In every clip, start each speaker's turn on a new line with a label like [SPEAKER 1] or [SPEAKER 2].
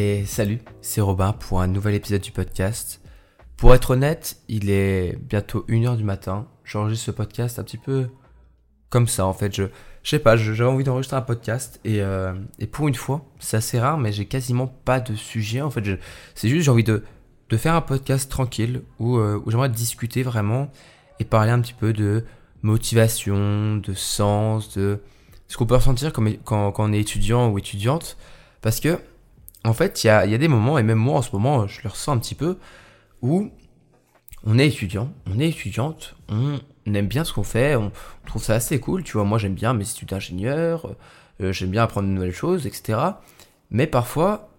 [SPEAKER 1] Et salut, c'est Robin pour un nouvel épisode du podcast. Pour être honnête, il est bientôt 1h du matin. J'enregistre ce podcast un petit peu comme ça en fait. Je, je sais pas, j'avais envie d'enregistrer un podcast et, euh, et pour une fois, c'est assez rare, mais j'ai quasiment pas de sujet en fait. C'est juste j'ai envie de, de faire un podcast tranquille où, euh, où j'aimerais discuter vraiment et parler un petit peu de motivation, de sens, de ce qu'on peut ressentir quand, quand on est étudiant ou étudiante. Parce que en fait, il y a, des moments, et même moi en ce moment, je le ressens un petit peu, où on est étudiant, on est étudiante, on aime bien ce qu'on fait, on trouve ça assez cool, tu vois, moi j'aime bien mes études d'ingénieur, euh, j'aime bien apprendre de nouvelles choses, etc. Mais parfois,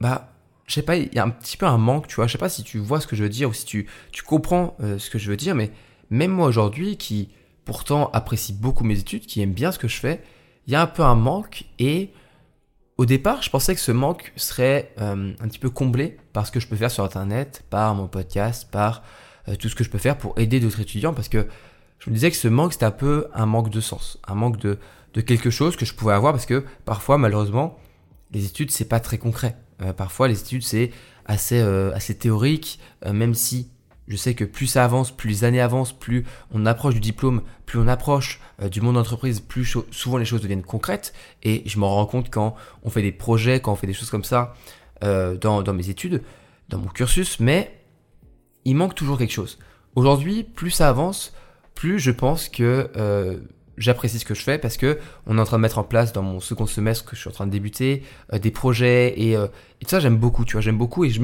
[SPEAKER 1] bah, je sais pas, il y a un petit peu un manque, tu vois, je sais pas si tu vois ce que je veux dire ou si tu, comprends euh, ce que je veux dire, mais même moi aujourd'hui, qui pourtant apprécie beaucoup mes études, qui aime bien ce que je fais, il y a un peu un manque et au départ, je pensais que ce manque serait euh, un petit peu comblé par ce que je peux faire sur Internet, par mon podcast, par euh, tout ce que je peux faire pour aider d'autres étudiants, parce que je me disais que ce manque, c'était un peu un manque de sens, un manque de, quelque chose que je pouvais avoir, parce que parfois, malheureusement, les études, c'est pas très concret. Euh, parfois, les études, c'est assez, assez théorique, même si je sais que plus ça avance, plus les années avancent, plus on approche du diplôme, plus on approche euh, du monde d'entreprise, plus souvent les choses deviennent concrètes. Et je m'en rends compte quand on fait des projets, quand on fait des choses comme ça euh, dans, mes études, dans mon cursus, mais il manque toujours quelque chose. Aujourd'hui, plus ça avance, plus je pense que euh, j'apprécie ce que je fais parce que on est en train de mettre en place dans mon second semestre que je suis en train de débuter des projets et, tout ça j'aime beaucoup, tu vois, j'aime beaucoup et je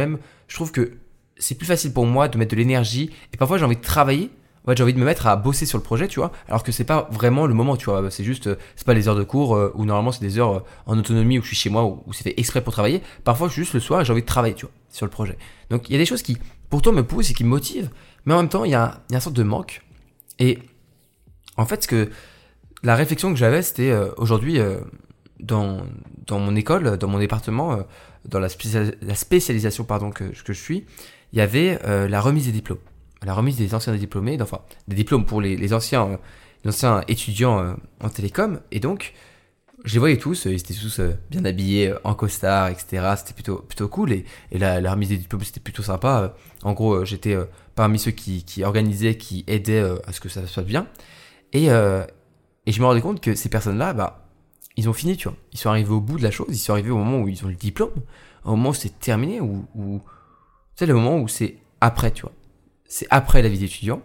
[SPEAKER 1] je trouve que c'est plus facile pour moi de mettre de l'énergie. Et parfois, j'ai envie de travailler. Ouais, j'ai envie de me mettre à bosser sur le projet, tu vois. Alors que c'est pas vraiment le moment, tu vois. C'est juste, euh, c'est pas les heures de cours euh, où normalement c'est des heures euh, en autonomie où je suis chez moi où, c'est fait exprès pour travailler. Parfois, juste le soir j'ai envie de travailler, tu vois, sur le projet. Donc, il y a des choses qui, pourtant, me poussent et qui me motivent. Mais en même temps, il y a, une sorte de manque. Et en fait, ce que la réflexion que j'avais, c'était aujourd'hui dans, dans mon école, dans mon département, dans la, spécialisation pardon que je suis il y avait euh, la remise des diplômes. La remise des anciens diplômés, enfin, des diplômes pour les, les anciens, euh, anciens étudiants euh, en télécom. Et donc, je les voyais tous, ils étaient tous bien habillés, en costard, etc. C'était plutôt, plutôt cool. Et, et la, remise des diplômes, c'était plutôt sympa. En gros, j'étais parmi ceux qui, qui organisaient, qui aidaient à ce que ça se passe bien. Et, et je me rendais compte que ces personnes-là, bah, ils ont fini, tu vois. Ils sont arrivés au bout de la chose, ils sont arrivés au moment où ils ont le diplôme, au moment où c'est terminé, où, c'est le moment où c'est après, tu vois. C'est après la vie d'étudiant.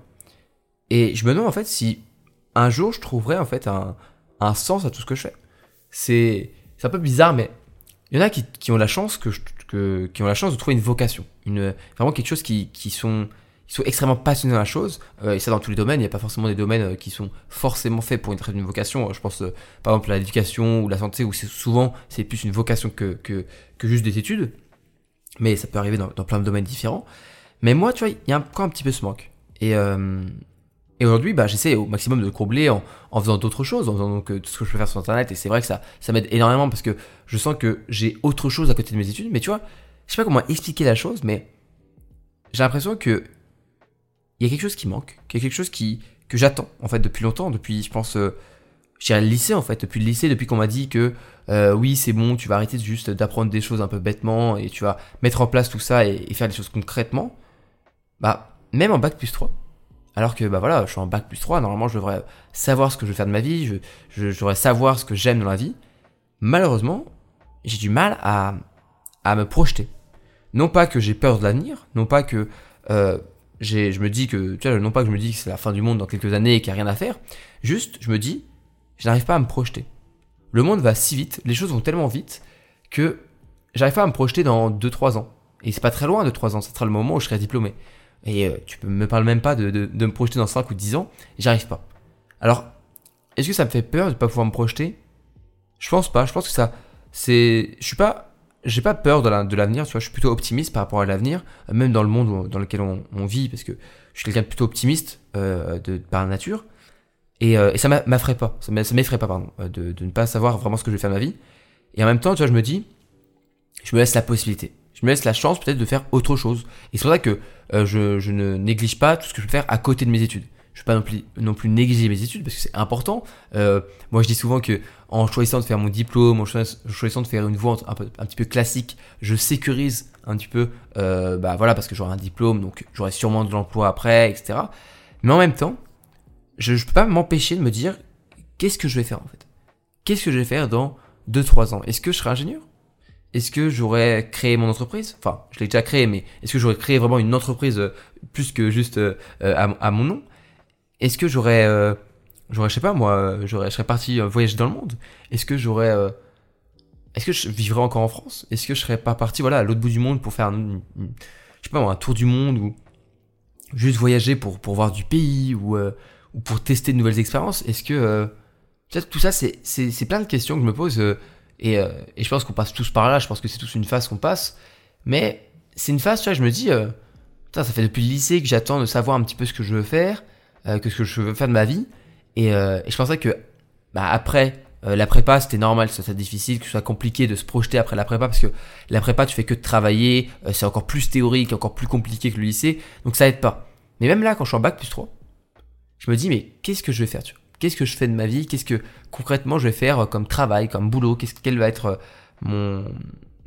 [SPEAKER 1] Et je me demande en fait si un jour je trouverai en fait un, un sens à tout ce que je fais. C'est un peu bizarre, mais il y en a qui, qui ont la chance que, que, qui ont la chance de trouver une vocation, une vraiment quelque chose qui, qui sont sont extrêmement passionnés dans la chose, euh, et ça dans tous les domaines, il n'y a pas forcément des domaines euh, qui sont forcément faits pour une une vocation. Je pense euh, par exemple à l'éducation ou la santé, où c'est souvent c'est plus une vocation que, que, que juste des études mais ça peut arriver dans, plein de domaines différents. Mais moi, tu vois, il y a encore un petit peu ce manque. Et, euh, et aujourd'hui, bah, j'essaie au maximum de le combler en, en faisant d'autres choses, en faisant donc tout ce que je peux faire sur Internet. Et c'est vrai que ça, ça m'aide énormément parce que je sens que j'ai autre chose à côté de mes études. Mais tu vois, je sais pas comment expliquer la chose, mais j'ai l'impression que il y a quelque chose qui manque, qu'il y a quelque chose qui, que j'attends en fait depuis longtemps, depuis, je pense, euh, je le lycée en fait, depuis le lycée, depuis qu'on m'a dit que euh, oui c'est bon, tu vas arrêter juste d'apprendre des choses un peu bêtement et tu vas mettre en place tout ça et, faire des choses concrètement, bah même en bac plus 3, alors que bah voilà, je suis en bac plus 3, normalement je devrais savoir ce que je veux faire de ma vie, je, je, devrais savoir ce que j'aime dans la vie. Malheureusement, j'ai du mal à, à me projeter. Non pas que j'ai peur de l'avenir, non pas que euh, je me dis que, tu vois, non pas que je me dis que c'est la fin du monde dans quelques années et qu'il n'y a rien à faire, juste je me dis, je n'arrive pas à me projeter. Le monde va si vite, les choses vont tellement vite que j'arrive pas à me projeter dans 2-3 ans. Et c'est pas très loin de 3 ans, ce sera le moment où je serai diplômé. Et euh, tu me parles même pas de, de, me projeter dans 5 ou 10 ans, j'arrive pas. Alors, est-ce que ça me fait peur de pas pouvoir me projeter? Je pense pas, je pense que ça, c'est, je suis pas, j'ai pas peur de l'avenir, tu vois, je suis plutôt optimiste par rapport à l'avenir, même dans le monde dans lequel on, vit, parce que je suis quelqu'un de plutôt optimiste euh, de, par nature. Et, euh, et ça m'effraie pas, ça m'effraie pas, pardon, euh, de, ne pas savoir vraiment ce que je vais faire de ma vie. Et en même temps, tu vois, je me dis, je me laisse la possibilité. Je me laisse la chance peut-être de faire autre chose. Et c'est pour ça que euh, je, ne néglige pas tout ce que je peux faire à côté de mes études. je vais pas non plus, négliger mes études parce que c'est important. Euh, moi, je dis souvent que en choisissant de faire mon diplôme, en choisissant de faire une voie un, un petit peu classique, je sécurise un petit peu, bah voilà, parce que j'aurai un diplôme, donc j'aurai sûrement de l'emploi après, etc. Mais en même temps, je ne peux pas m'empêcher de me dire qu'est-ce que je vais faire en fait? Qu'est-ce que je vais faire dans 2-3 ans? Est-ce que je serai ingénieur? Est-ce que j'aurais créé mon entreprise? Enfin, je l'ai déjà créé, mais est-ce que j'aurais créé vraiment une entreprise euh, plus que juste à, à mon nom? Est-ce que j'aurais, euh, j'aurais, je sais pas moi, j'aurais, je serais parti euh, voyager dans le monde? Est-ce que j'aurais, euh, est-ce que je vivrais encore en France? Est-ce que je serais pas parti, voilà, à l'autre bout du monde pour faire, un, je sais pas un tour du monde ou juste voyager pour pour voir du pays ou ou pour tester de nouvelles expériences Est-ce que peut-être tout ça, c'est plein de questions que je me pose et et je pense qu'on passe tous par là. Je pense que c'est tous une phase qu'on passe, mais c'est une phase, tu vois, je me dis, ça fait depuis le lycée que j'attends de savoir un petit peu ce que je veux faire euh, que ce que je veux faire de ma vie. Et, euh, et je pensais que bah, après euh, la prépa, c'était normal, que soit difficile, que ce soit compliqué de se projeter après la prépa, parce que la prépa, tu fais que de travailler, c'est encore plus théorique, encore plus compliqué que le lycée, donc ça aide pas. Mais même là, quand je suis en bac plus 3, je me dis, mais qu'est-ce que je vais faire Qu'est-ce que je fais de ma vie? Qu'est-ce que concrètement je vais faire comme travail, comme boulot? Qu'est-ce quelle va être mon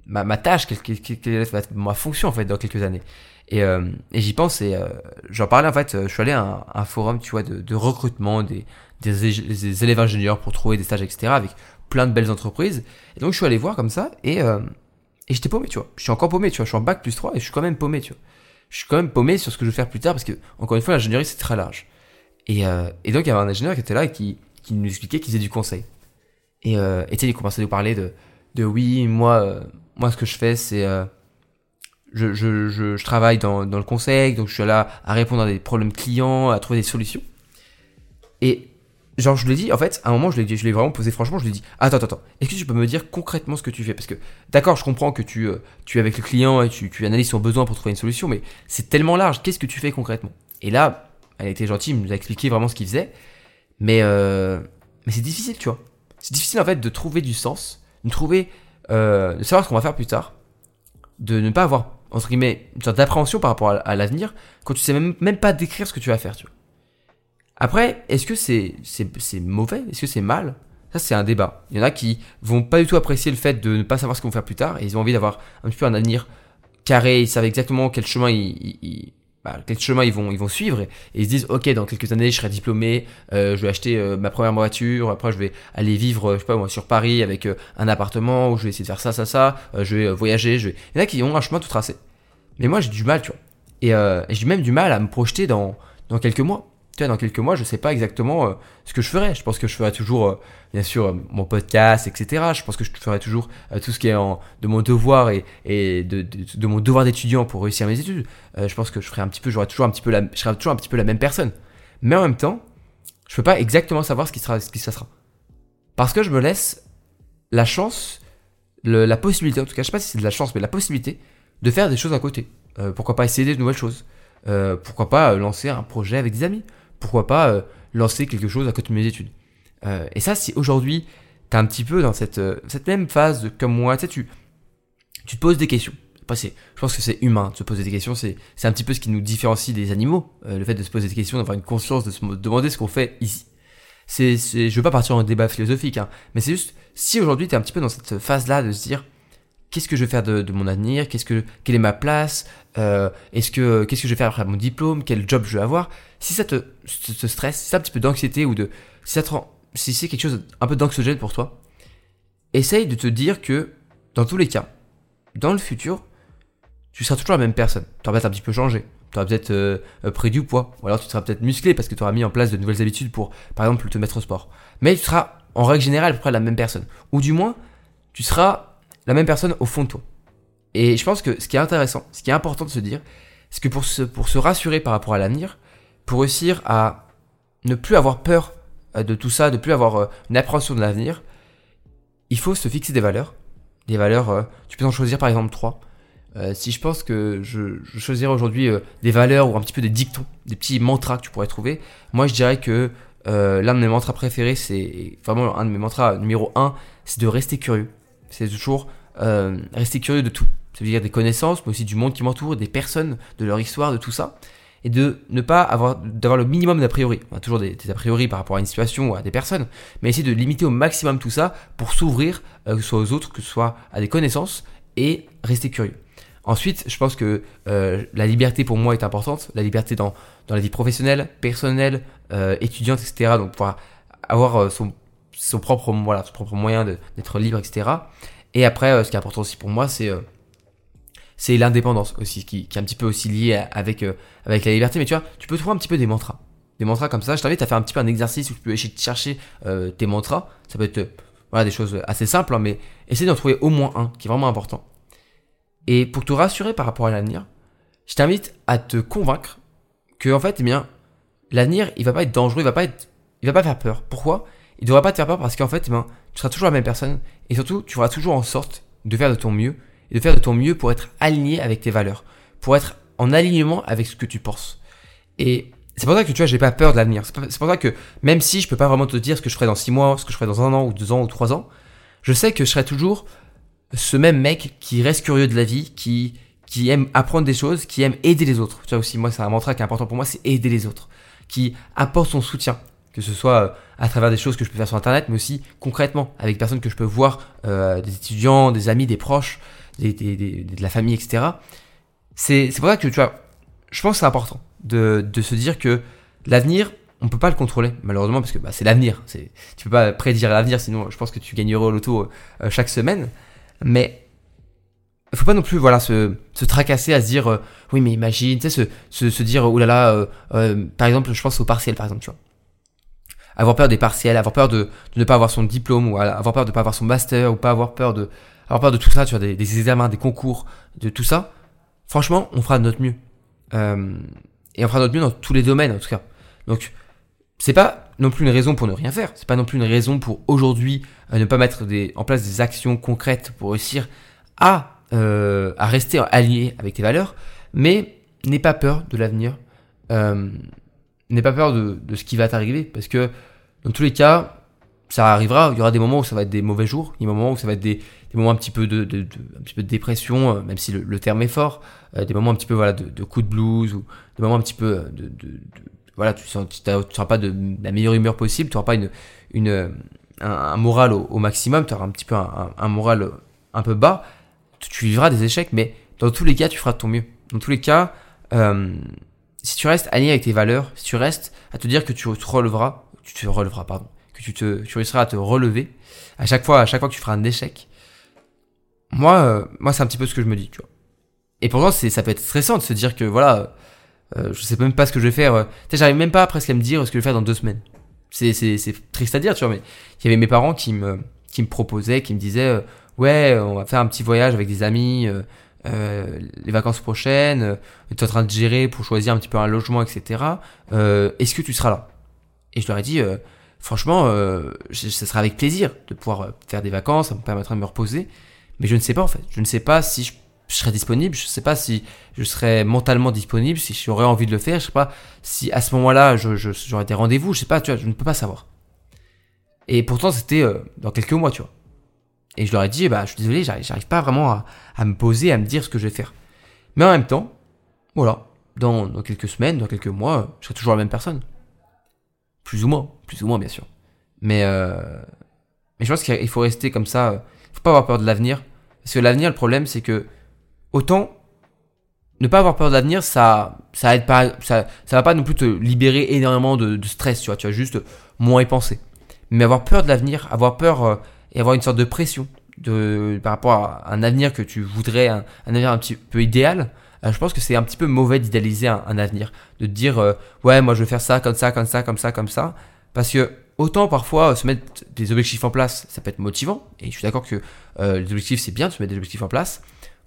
[SPEAKER 1] ma, ma tâche? Quelle, va être ma fonction en fait dans quelques années? Et, euh, et j'y pense et euh, j'en parlais en fait, je suis allé à un, forum, tu vois, de, recrutement des, des, des, élèves ingénieurs pour trouver des stages, etc. avec plein de belles entreprises. Et donc je suis allé voir comme ça et, euh, et j'étais paumé, tu vois. Je suis encore paumé, tu vois. Je suis en bac plus 3 et je suis quand même paumé, tu vois. Je suis quand même paumé sur ce que je vais faire plus tard parce que, encore une fois, l'ingénierie c'est très large. Et, euh, et donc il y avait un ingénieur qui était là et qui, qui nous expliquait qu'il faisait du conseil. Et, euh, tu sais, il commençait à nous parler de, de oui, moi, moi ce que je fais c'est je, je, je, travaille dans, dans le conseil, donc je suis là à répondre à des problèmes clients, à trouver des solutions. Et genre, je lui ai dit, en fait, à un moment, je l'ai, je l'ai vraiment posé franchement, je lui ai dit, attends, attends, attends, est-ce que tu peux me dire concrètement ce que tu fais? Parce que, d'accord, je comprends que tu, euh, tu es avec le client et tu, tu analyses son besoin pour trouver une solution, mais c'est tellement large, qu'est-ce que tu fais concrètement? Et là, elle été gentille, elle nous a expliqué vraiment ce qu'il faisait, mais, euh, mais c'est difficile, tu vois. C'est difficile, en fait, de trouver du sens, de trouver, euh, de savoir ce qu'on va faire plus tard, de ne pas avoir entre guillemets, une sorte d'appréhension par rapport à, l'avenir quand tu sais même, pas décrire ce que tu vas faire, tu vois. Après, est-ce que c'est, c'est, c'est mauvais? Est-ce que c'est mal? Ça, c'est un débat. Il y en a qui vont pas du tout apprécier le fait de ne pas savoir ce qu'ils vont faire plus tard et ils ont envie d'avoir un petit peu un avenir carré, ils savent exactement quel chemin ils, bah, quel chemin ils vont, ils vont suivre et, ils se disent ok dans quelques années je serai diplômé, euh, je vais acheter euh, ma première voiture, après je vais aller vivre je sais pas moi sur Paris avec euh, un appartement où je vais essayer de faire ça ça ça, je vais voyager, je vais... il y en a qui ont un chemin tout tracé. Mais moi j'ai du mal tu vois et, et j'ai même du mal à me projeter dans dans quelques mois dans quelques mois, je sais pas exactement euh, ce que je ferai. Je pense que je ferai toujours, euh, bien sûr, euh, mon podcast, etc. Je pense que je ferai toujours tout ce qui est de mon devoir et, de, mon devoir d'étudiant pour réussir mes études. je pense que je ferai un petit peu, j'aurai toujours un petit peu je serai toujours un petit peu la même personne. Mais en même temps, je peux pas exactement savoir ce qui sera, ce qui se sera. Parce que je me laisse la chance, la possibilité, en tout cas, je sais pas si c'est de la chance, mais la possibilité de faire des choses à côté. pourquoi pas essayer de nouvelles choses. pourquoi pas lancer un projet avec des amis pourquoi pas euh, lancer quelque chose à côté de mes études. Euh, et ça, si aujourd'hui, tu es un petit peu dans cette, euh, cette même phase comme moi, tu sais, tu, tu te poses des questions. Après, je pense que c'est humain de se poser des questions, c'est, un petit peu ce qui nous différencie des animaux, le fait de se poser des questions, d'avoir une conscience, de se demander ce qu'on fait ici. C'est, je veux pas partir en débat philosophique, hein, mais c'est juste, si aujourd'hui tu es un petit peu dans cette phase-là de se dire, qu'est-ce que je vais faire de, mon avenir, qu'est-ce que, quelle est ma place, euh, est-ce que qu'est-ce que je vais faire après mon diplôme, quel job je vais avoir. Si ça te, te, stresse, si ça un petit peu d'anxiété ou de si ça te si c'est quelque chose un peu d'anxiogène pour toi, essaye de te dire que dans tous les cas, dans le futur, tu seras toujours la même personne. Tu auras peut-être un petit peu changé. Tu auras peut-être euh, pris du poids. Ou alors tu seras peut-être musclé parce que tu auras mis en place de nouvelles habitudes pour, par exemple, te mettre au sport. Mais tu seras, en règle générale, à peu près la même personne. Ou du moins, tu seras la même personne au fond de toi. Et je pense que ce qui est intéressant, ce qui est important de se dire, c'est que pour se, pour se rassurer par rapport à l'avenir, pour réussir à ne plus avoir peur euh, de tout ça, de plus avoir euh, une appréhension de l'avenir, il faut se fixer des valeurs. Des valeurs, euh, tu peux en choisir par exemple trois. si je pense que je, choisirais aujourd'hui des valeurs ou un petit peu des dictons, des petits mantras que tu pourrais trouver, moi je dirais que l'un de mes mantras préférés, c'est vraiment un de mes mantras numéro un, c'est de rester curieux. C'est toujours rester curieux de tout. Ça veut dire des connaissances, mais aussi du monde qui m'entoure, des personnes, de leur histoire, de tout ça. et de ne pas avoir d'avoir le minimum d'a priori. On a toujours des, a priori par rapport à une situation ou à des personnes, mais essayer de limiter au maximum tout ça pour s'ouvrir, euh, que ce soit aux autres, que ce soit à des connaissances, et rester curieux. Ensuite, je pense que euh, la liberté pour moi est importante, la liberté dans, dans la vie professionnelle, personnelle, euh, étudiante, etc. Donc pouvoir avoir son, son, propre, voilà, son propre moyen d'être libre, etc. Et après, ce qui est important aussi pour moi, c'est c'est l'indépendance aussi, qui, qui, est un petit peu aussi lié avec, euh, avec la liberté. Mais tu vois, tu peux trouver un petit peu des mantras. Des mantras comme ça. Je t'invite à faire un petit peu un exercice où tu peux essayer de chercher euh, tes mantras. Ça peut être euh, voilà, des choses assez simples, hein, mais essaye d'en trouver au moins un qui est vraiment important. Et pour te rassurer par rapport à l'avenir, je t'invite à te convaincre que en fait, eh bien, l'avenir, il va pas être dangereux, il va pas il va pas faire peur. Pourquoi? Il devrait pas te faire peur parce qu'en fait, bien, tu seras toujours la même personne et surtout, tu feras toujours en sorte de faire de ton mieux et de faire de ton mieux pour être aligné avec tes valeurs, pour être en alignement avec ce que tu penses. Et c'est pour ça que tu vois, j'ai pas peur de l'avenir. C'est pour ça que même si je peux pas vraiment te dire ce que je ferai dans 6 mois, ce que je ferai dans un an, ou deux ans, ou trois ans, je sais que je serai toujours ce même mec qui reste curieux de la vie, qui, qui aime apprendre des choses, qui aime aider les autres. Tu vois aussi, moi, c'est un mantra qui est important pour moi, c'est aider les autres. Qui apporte son soutien. Que ce soit euh, à travers des choses que je peux faire sur Internet, mais aussi concrètement, avec des personnes que je peux voir, euh, des étudiants, des amis, des proches, de la famille, etc. C'est pour ça que tu vois, je pense que c'est important de, de, se dire que l'avenir, on peut pas le contrôler, malheureusement, parce que bah, c'est l'avenir. Tu peux pas prédire l'avenir, sinon je pense que tu gagnerais au loto euh, chaque semaine. Mais il faut pas non plus voilà se, se tracasser à se dire oui mais imagine tu sais se, se, dire oh par exemple je pense au partiel par exemple tu vois avoir peur des partiels avoir peur de, ne pas avoir son diplôme ou avoir peur de ne pas avoir son master ou pas avoir peur de avoir peur de tout ça, tu des, examens, des concours, de tout ça, franchement, on fera de notre mieux. Euh, et on fera de notre mieux dans tous les domaines, en tout cas. Donc, c'est pas non plus une raison pour ne rien faire. C'est pas non plus une raison pour aujourd'hui euh, ne pas mettre en place des actions concrètes pour réussir à, euh, rester allié avec tes valeurs. Mais n'aie pas peur de l'avenir. N'aie pas peur de ce qui va t'arriver. Parce que, dans tous les cas, ça arrivera. Il y aura des moments où ça va être des mauvais jours. Des moments où ça va être des, moments un petit peu de, un petit peu de dépression, euh, même si le, terme est fort, euh, des moments un petit peu voilà de, de coups de blues ou des moments un petit peu euh, de, voilà tu ne seras pas de la meilleure humeur possible, tu n'auras pas une, une un, moral au, maximum, tu auras un petit peu un, moral un peu bas, tu, vivras des échecs, mais dans tous les cas, tu feras de ton mieux. Dans tous les cas, si tu restes aligné avec tes valeurs, si tu restes à te dire que tu te releveras, tu te releveras, pardon, que tu te, tu réussiras à te relever à chaque fois, à chaque fois que tu feras un échec, moi, euh, moi c'est un petit peu ce que je me dis, tu vois. Et pourtant, c'est, ça peut être stressant de se dire que voilà, euh, je sais même pas ce que je vais faire. Euh, tu sais, j'arrive même pas presque à me dire ce que je vais faire dans deux semaines. C'est, c'est, c'est triste à dire, tu vois, mais il y avait mes parents qui me, qui me proposaient, qui me disaient, euh, ouais, on va faire un petit voyage avec des amis, les vacances prochaines, tu es en train de gérer pour choisir un petit peu un logement, etc. est-ce que tu seras là? Et je leur ai dit, franchement, ça sera avec plaisir de pouvoir faire des vacances, ça me permettra de me reposer. Mais je ne sais pas en fait. Je ne sais pas si je, serai disponible. Je ne sais pas si je serai mentalement disponible, si j'aurais envie de le faire. Je ne sais pas si à ce moment-là j'aurais je, des rendez-vous. Je sais pas. Tu vois, je ne peux pas savoir. Et pourtant c'était euh, dans quelques mois, tu vois. Et je leur ai dit, bah, je suis désolé, j'arrive pas vraiment à, me poser, à me dire ce que je vais faire. Mais en même temps, voilà, dans quelques semaines, dans quelques mois, je serai toujours la même personne. Plus ou moins, plus ou moins bien sûr. Mais, euh, mais je pense qu'il faut rester comme ça faut pas avoir peur de l'avenir. Parce que l'avenir, le problème, c'est que autant ne pas avoir peur de l'avenir, ça, ça aide pas, ça, ça va pas non plus te libérer énormément de, stress, tu vois. Tu vas juste moins y penser. Mais avoir peur de l'avenir, avoir peur euh, et avoir une sorte de pression de, par rapport à un avenir que tu voudrais, un, avenir un petit peu idéal, euh, je pense que c'est un petit peu mauvais d'idéaliser un, avenir. De dire, euh, ouais, moi je vais faire ça, comme ça, comme ça, comme ça, comme ça. Parce que autant parfois se mettre des objectifs en place, ça peut être motivant, et je suis d'accord que euh, les objectifs c'est bien de se mettre des objectifs en place,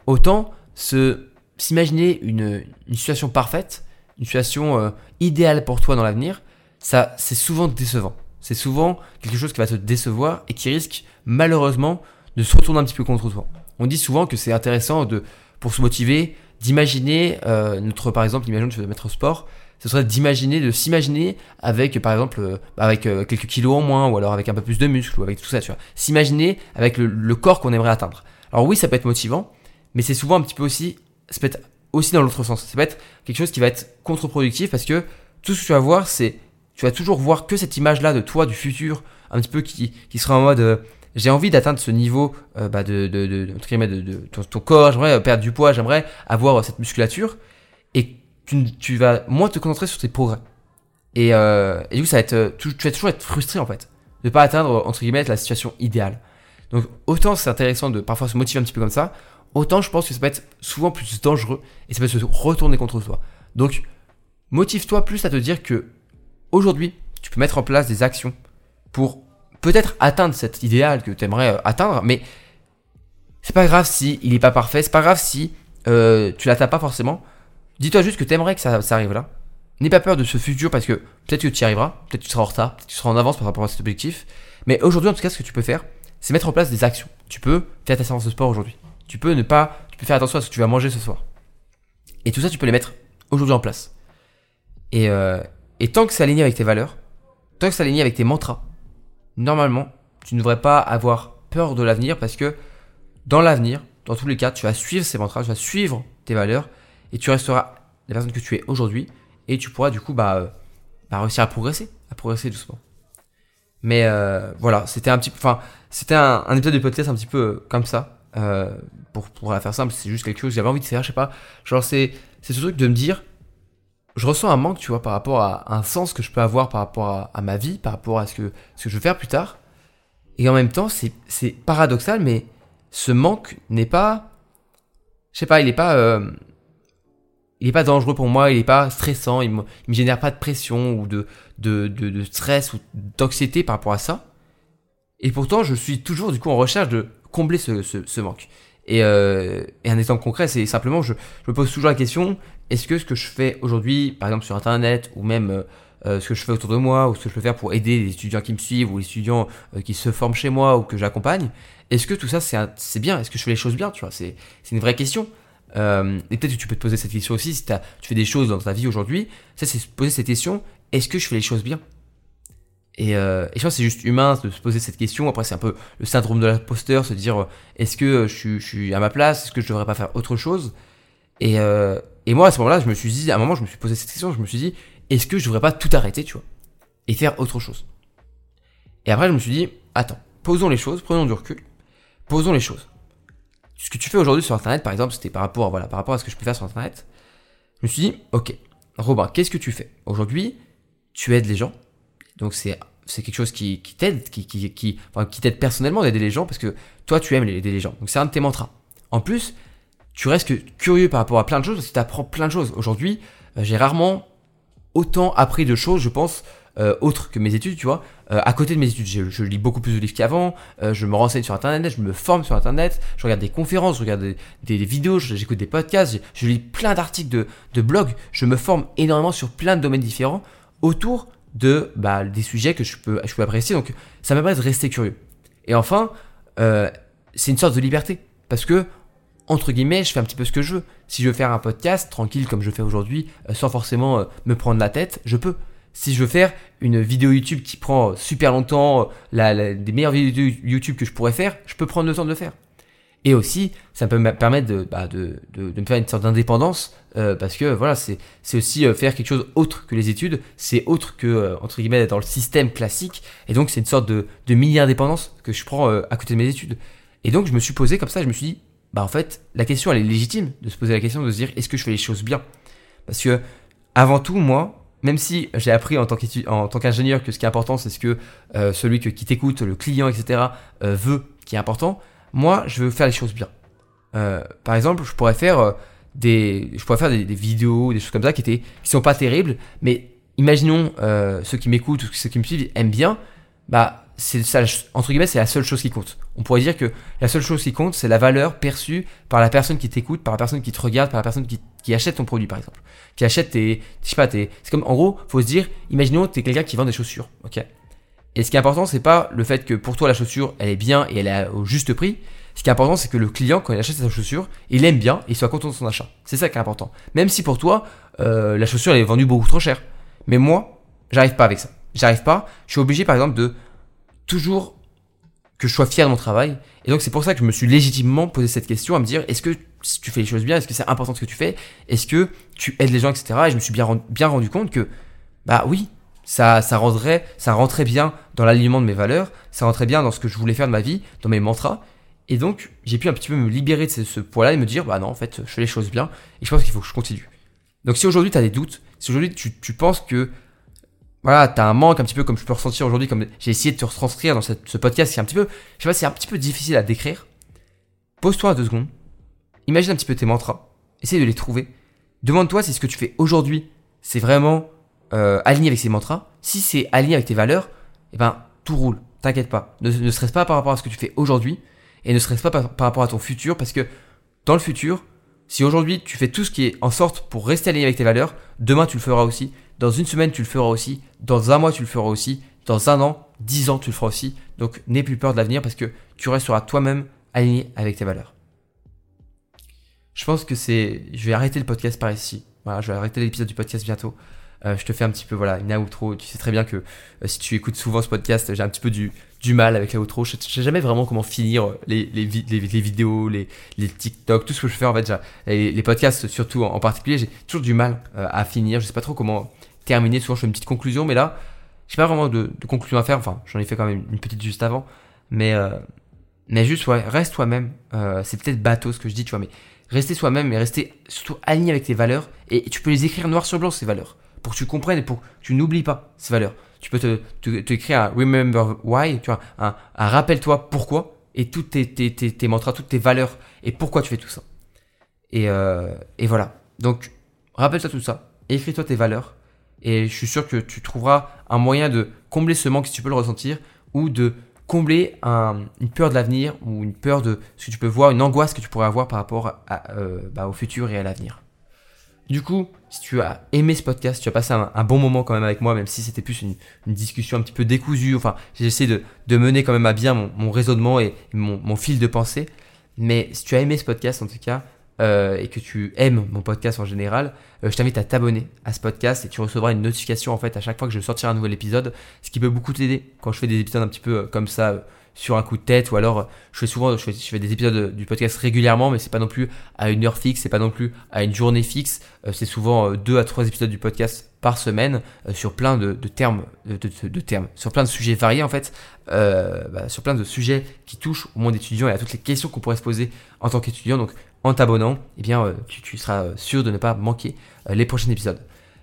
[SPEAKER 1] autant s'imaginer une, situation parfaite, une situation euh, idéale pour toi dans l'avenir, ça c'est souvent décevant. C'est souvent quelque chose qui va te décevoir et qui risque malheureusement de se retourner un petit peu contre toi. On dit souvent que c'est intéressant de pour se motiver d'imaginer euh, notre par exemple, imagine que tu veux mettre au sport, ce serait d'imaginer, de s'imaginer avec, par exemple, euh, avec euh, quelques kilos en moins, ou alors avec un peu plus de muscles, ou avec tout ça, tu vois. S'imaginer avec le, corps qu'on aimerait atteindre. Alors oui, ça peut être motivant, mais c'est souvent un petit peu aussi, ça peut être aussi dans l'autre sens. Ça peut être quelque chose qui va être contre-productif parce que tout ce que tu vas voir, c'est tu vas toujours voir que cette image-là de toi, du futur, un petit peu qui, qui sera en mode j'ai envie d'atteindre ce niveau euh, bah, de, de, de, de, ton, corps, j'aimerais perdre du poids, j'aimerais avoir cette musculature. Et tu, tu, vas moins te concentrer sur tes progrès. Et, euh, et du coup, ça va être, tu, vas toujours être frustré en fait de pas atteindre entre guillemets la situation idéale. Donc autant c'est intéressant de parfois se motiver un petit peu comme ça, autant je pense que ça peut être souvent plus dangereux et ça peut se retourner contre toi. Donc motive-toi plus à te dire que aujourd'hui tu peux mettre en place des actions pour peut-être atteindre cet idéal que tu aimerais euh, atteindre, mais c'est pas grave si il est pas parfait, c'est pas grave si euh, tu l'atteins pas forcément. Dis-toi juste que tu aimerais que ça, arrive là. N'aie pas peur de ce futur parce que peut-être que tu y arriveras, peut-être que tu seras en retard, peut-être que tu seras en avance par rapport à cet objectif. Mais aujourd'hui, en tout cas, ce que tu peux faire, c'est mettre en place des actions. Tu peux faire ta séance de sport aujourd'hui. Tu peux ne pas, tu peux faire attention à ce que tu vas manger ce soir. Et tout ça, tu peux les mettre aujourd'hui en place. Et, euh, et tant que c'est aligné avec tes valeurs, tant que c'est aligné avec tes mantras, normalement, tu ne devrais pas avoir peur de l'avenir parce que dans l'avenir, dans tous les cas, tu vas suivre ces mantras, tu vas suivre tes valeurs et tu resteras la personne que tu es aujourd'hui et tu pourras du coup bah, euh, bah, réussir à progresser, à progresser doucement. Mais euh, voilà, c'était un petit, enfin, c'était un, épisode de podcast un petit peu euh, comme ça. pour pour la faire simple, c'est juste quelque chose que j'avais envie de faire, je sais pas. Genre c'est c'est ce truc de me dire, je ressens un manque, tu vois, par rapport à un sens que je peux avoir par rapport à, ma vie, par rapport à ce que, ce que je veux faire plus tard. Et en même temps, c'est paradoxal, mais ce manque n'est pas, je sais pas, il n'est pas, euh, il est pas dangereux pour moi, il n'est pas stressant, il me, me génère pas de pression ou de, de, de, stress ou d'anxiété par rapport à ça. Et pourtant, je suis toujours du coup en recherche de combler ce, ce, ce manque. Et, euh, et, un exemple concret, c'est simplement, je, je, me pose toujours la question est-ce que ce que je fais aujourd'hui, par exemple sur Internet, ou même euh, euh, ce que je fais autour de moi, ou ce que je peux faire pour aider les étudiants qui me suivent, ou les étudiants euh, qui se forment chez moi, ou que j'accompagne, est-ce que tout ça c'est bien? Est-ce que je fais les choses bien Tu vois, c'est une vraie question. Et peut-être que tu peux te poser cette question aussi si tu fais des choses dans ta vie aujourd'hui. Ça, c'est se poser cette question est-ce que je fais les choses bien? Et, je pense que c'est juste humain de se poser cette question. Après, c'est un peu le syndrome de l'imposteur, se dire est-ce que je suis, je suis, à ma place? Est-ce que je devrais pas faire autre chose? Et moi, à ce moment-là, je me suis dit, à un moment, je me suis posé cette question, je me suis dit, est-ce que je devrais pas tout arrêter, tu vois, et faire autre chose? Et après, je me suis dit, attends, posons les choses, prenons du recul, posons les choses. Ce que tu fais aujourd'hui sur Internet, par exemple, c'était par rapport, voilà, par rapport à ce que je peux faire sur Internet. Je me suis dit, ok, Robin, qu'est-ce que tu fais? Aujourd'hui, tu aides les gens, donc c'est c'est quelque chose qui, t'aide, qui, qui, qui, qui t'aide personnellement d'aider les gens parce que toi tu aimes aider les gens. Donc c'est un de tes mantras. En plus, tu restes curieux par rapport à plein de choses parce que tu apprends plein de choses. Aujourd'hui, euh, j'ai rarement autant appris de choses, je pense, euh, autres que mes études, tu vois. Euh, à côté de mes études, je, lis beaucoup plus de livres qu'avant, je me renseigne sur Internet, je me forme sur Internet, je regarde des conférences, je regarde des, vidéos, j'écoute des podcasts, je, lis plein d'articles de, blogs, je me forme énormément sur plein de domaines différents autour de bah, des sujets que je peux, je peux apprécier. Donc ça m'aide de rester curieux. Et enfin, c'est une sorte de liberté. Parce que entre guillemets, je fais un petit peu ce que je veux. Si je veux faire un podcast tranquille comme je fais aujourd'hui, euh, sans forcément euh, me prendre la tête, je peux. Si je veux faire une vidéo YouTube qui prend super longtemps, euh, la, des meilleures vidéos YouTube que je pourrais faire, je peux prendre le temps de le faire. Et aussi, ça peut me permettre de, bah, de, de, de, me faire une sorte d'indépendance, parce que voilà, c'est aussi faire quelque chose autre que les études, c'est autre que, entre guillemets, dans le système classique, et donc c'est une sorte de, de mini-indépendance que je prends à côté de mes études. Et donc je me suis posé comme ça, je me suis dit, bah en fait, la question elle est légitime de se poser la question de se dire est-ce que je fais les choses bien? Parce que avant tout, moi, même si j'ai appris en tant qu'ingénieur que ce qui est important, c'est ce que euh, celui qui t'écoute, le client, etc., euh, veut, qui est important, moi, je veux faire les choses bien. Euh, par exemple, je pourrais faire des, je pourrais faire des, vidéos, des choses comme ça qui étaient, qui sont pas terribles, mais imaginons ceux qui m'écoutent ou ceux qui me suivent aiment bien, bah c'est entre guillemets, c'est la seule chose qui compte. On pourrait dire que la seule chose qui compte, c'est la valeur perçue par la personne qui t'écoute, par la personne qui te regarde, par la personne qui, qui, achète ton produit, par exemple. Qui achète tes, je sais pas, tes, c'est comme, en gros, faut se dire, imaginons, t'es quelqu'un qui vend des chaussures, ok? Et ce qui est important, c'est pas le fait que pour toi la chaussure, elle est bien et elle est au juste prix. Ce qui est important, c'est que le client, quand il achète sa chaussure, il aime bien et il soit content de son achat. C'est ça qui est important. Même si pour toi, euh, la chaussure, elle est vendue beaucoup trop cher. Mais moi, j'arrive pas avec ça. J'arrive pas. Je suis obligé, par exemple, de toujours que je sois fier de mon travail. Et donc c'est pour ça que je me suis légitimement posé cette question à me dire est-ce que tu fais les choses bien, est-ce que c'est important ce que tu fais, est-ce que tu aides les gens, etc. Et je me suis bien rendu, compte que bah oui, ça, ça rendrait, ça rentrait bien dans l'alignement de mes valeurs, ça rentrait bien dans ce que je voulais faire de ma vie, dans mes mantras. Et donc j'ai pu un petit peu me libérer de ce, poids-là et me dire bah non en fait je fais les choses bien et je pense qu'il faut que je continue. Donc si aujourd'hui tu as des doutes, si aujourd'hui tu penses que voilà, t'as un manque un petit peu comme je peux ressentir aujourd'hui, comme j'ai essayé de te retranscrire dans ce podcast qui est un petit peu, je sais pas, c'est un petit peu difficile à décrire. Pose-toi deux secondes, imagine un petit peu tes mantras, essaye de les trouver. Demande-toi si ce que tu fais aujourd'hui, c'est vraiment euh, aligné avec ces mantras. Si c'est aligné avec tes valeurs, eh ben tout roule, t'inquiète pas. Ne, ne stresse pas par rapport à ce que tu fais aujourd'hui et ne stresse pas par rapport à ton futur parce que dans le futur, si aujourd'hui tu fais tout ce qui est en sorte pour rester aligné avec tes valeurs, demain tu le feras aussi. Dans une semaine, tu le feras aussi. Dans un mois, tu le feras aussi. Dans un an, dix ans, tu le feras aussi. Donc, n'aie plus peur de l'avenir parce que tu resteras toi-même aligné avec tes valeurs. Je pense que c'est. Je vais arrêter le podcast par ici. Voilà, je vais arrêter l'épisode du podcast bientôt. Euh, je te fais un petit peu voilà une outro. Tu sais très bien que euh, si tu écoutes souvent ce podcast, j'ai un petit peu du, du mal avec la outro. Je sais jamais vraiment comment finir les, les, vidéos, les, les, TikTok, tout ce que je fais en fait. Les, les podcasts surtout en, particulier, j'ai toujours du mal euh, à finir. Je sais pas trop comment terminer. Souvent, je fais une petite conclusion, mais là, j'ai pas vraiment de, conclusion à faire. Enfin, j'en ai fait quand même une petite juste avant. Mais, euh, mais juste, ouais, reste toi-même. Euh, c'est peut-être bateau ce que je dis, tu vois, mais rester soi-même mais rester surtout aligné avec tes valeurs. Et tu peux les écrire noir sur blanc, ces valeurs. Pour que tu comprennes et pour que tu n'oublies pas ces valeurs. Tu peux te, te, écrire un remember why, tu vois, un, un rappelle-toi pourquoi et toutes tes, tes, tes, tes, mantras, toutes tes valeurs et pourquoi tu fais tout ça. Et, euh, et voilà. Donc, rappelle-toi tout ça. Écris-toi tes valeurs et je suis sûr que tu trouveras un moyen de combler ce manque si tu peux le ressentir ou de combler une peur de l'avenir ou une peur de ce que tu peux voir, une angoisse que tu pourrais avoir par rapport euh, bah, au futur et à l'avenir. Du coup, si tu as aimé ce podcast, tu as passé un, bon moment quand même avec moi, même si c'était plus une, discussion un petit peu décousue. Enfin, j'ai essayé de, mener quand même à bien mon, raisonnement et mon, fil de pensée. Mais si tu as aimé ce podcast, en tout cas, euh, et que tu aimes mon podcast en général, euh, je t'invite à t'abonner à ce podcast et tu recevras une notification en fait à chaque fois que je sortirai un nouvel épisode, ce qui peut beaucoup t'aider quand je fais des épisodes un petit peu euh, comme ça sur un coup de tête ou alors je fais souvent des épisodes du podcast régulièrement mais c'est pas non plus à une heure fixe c'est pas non plus à une journée fixe. C'est souvent deux à trois épisodes du podcast par semaine sur plein de, sujets variés en fait bah, sur plein de sujets qui touchent au monde étudiant et à toutes les questions qu'on pourrait se poser en tant qu'étudiant donc en t'abonnant, eh bien, euh, tu, seras euh, sûr de ne pas manquer euh, les prochains épisodes.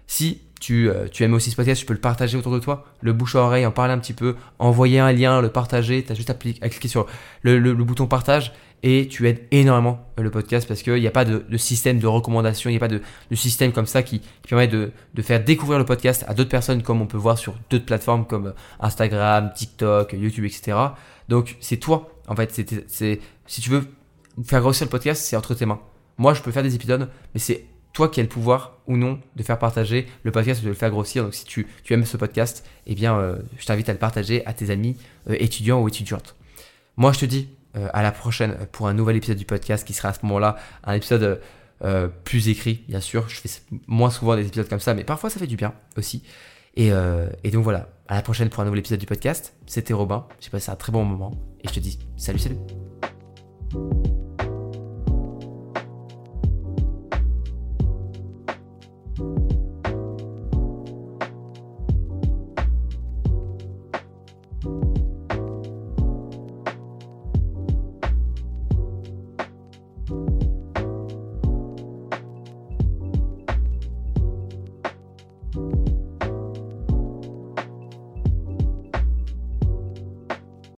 [SPEAKER 1] Si tu, aimes aussi ce podcast, tu peux le partager autour de toi, le bouche à oreille, en parler un petit peu, envoyer un lien, le partager. Tu as juste à, cliquer sur le, bouton partage et tu aides énormément le podcast parce qu'il n'y a pas de, système de recommandation, il n'y a pas de, système comme ça qui, permet de, faire découvrir le podcast à d'autres personnes comme on peut voir sur d'autres plateformes comme Instagram, TikTok, YouTube, etc. Donc c'est toi, en fait, si tu veux faire grossir le podcast, c'est entre tes mains. Moi, je peux faire des épisodes, mais c'est toi qui as le pouvoir ou non de faire partager le podcast ou de le faire grossir. Donc, si tu, aimes ce podcast, eh bien, euh, je t'invite à le partager à tes amis euh, étudiants ou étudiantes. Moi, je te dis euh, à la prochaine pour un nouvel épisode du podcast qui sera à ce moment-là un épisode plus écrit, bien sûr. Je fais moins souvent des épisodes comme ça, mais parfois ça fait du bien aussi. Et, et donc voilà, à la prochaine pour un nouvel épisode du podcast. C'était Robin, j'ai passé un très bon moment et je te dis salut, salut.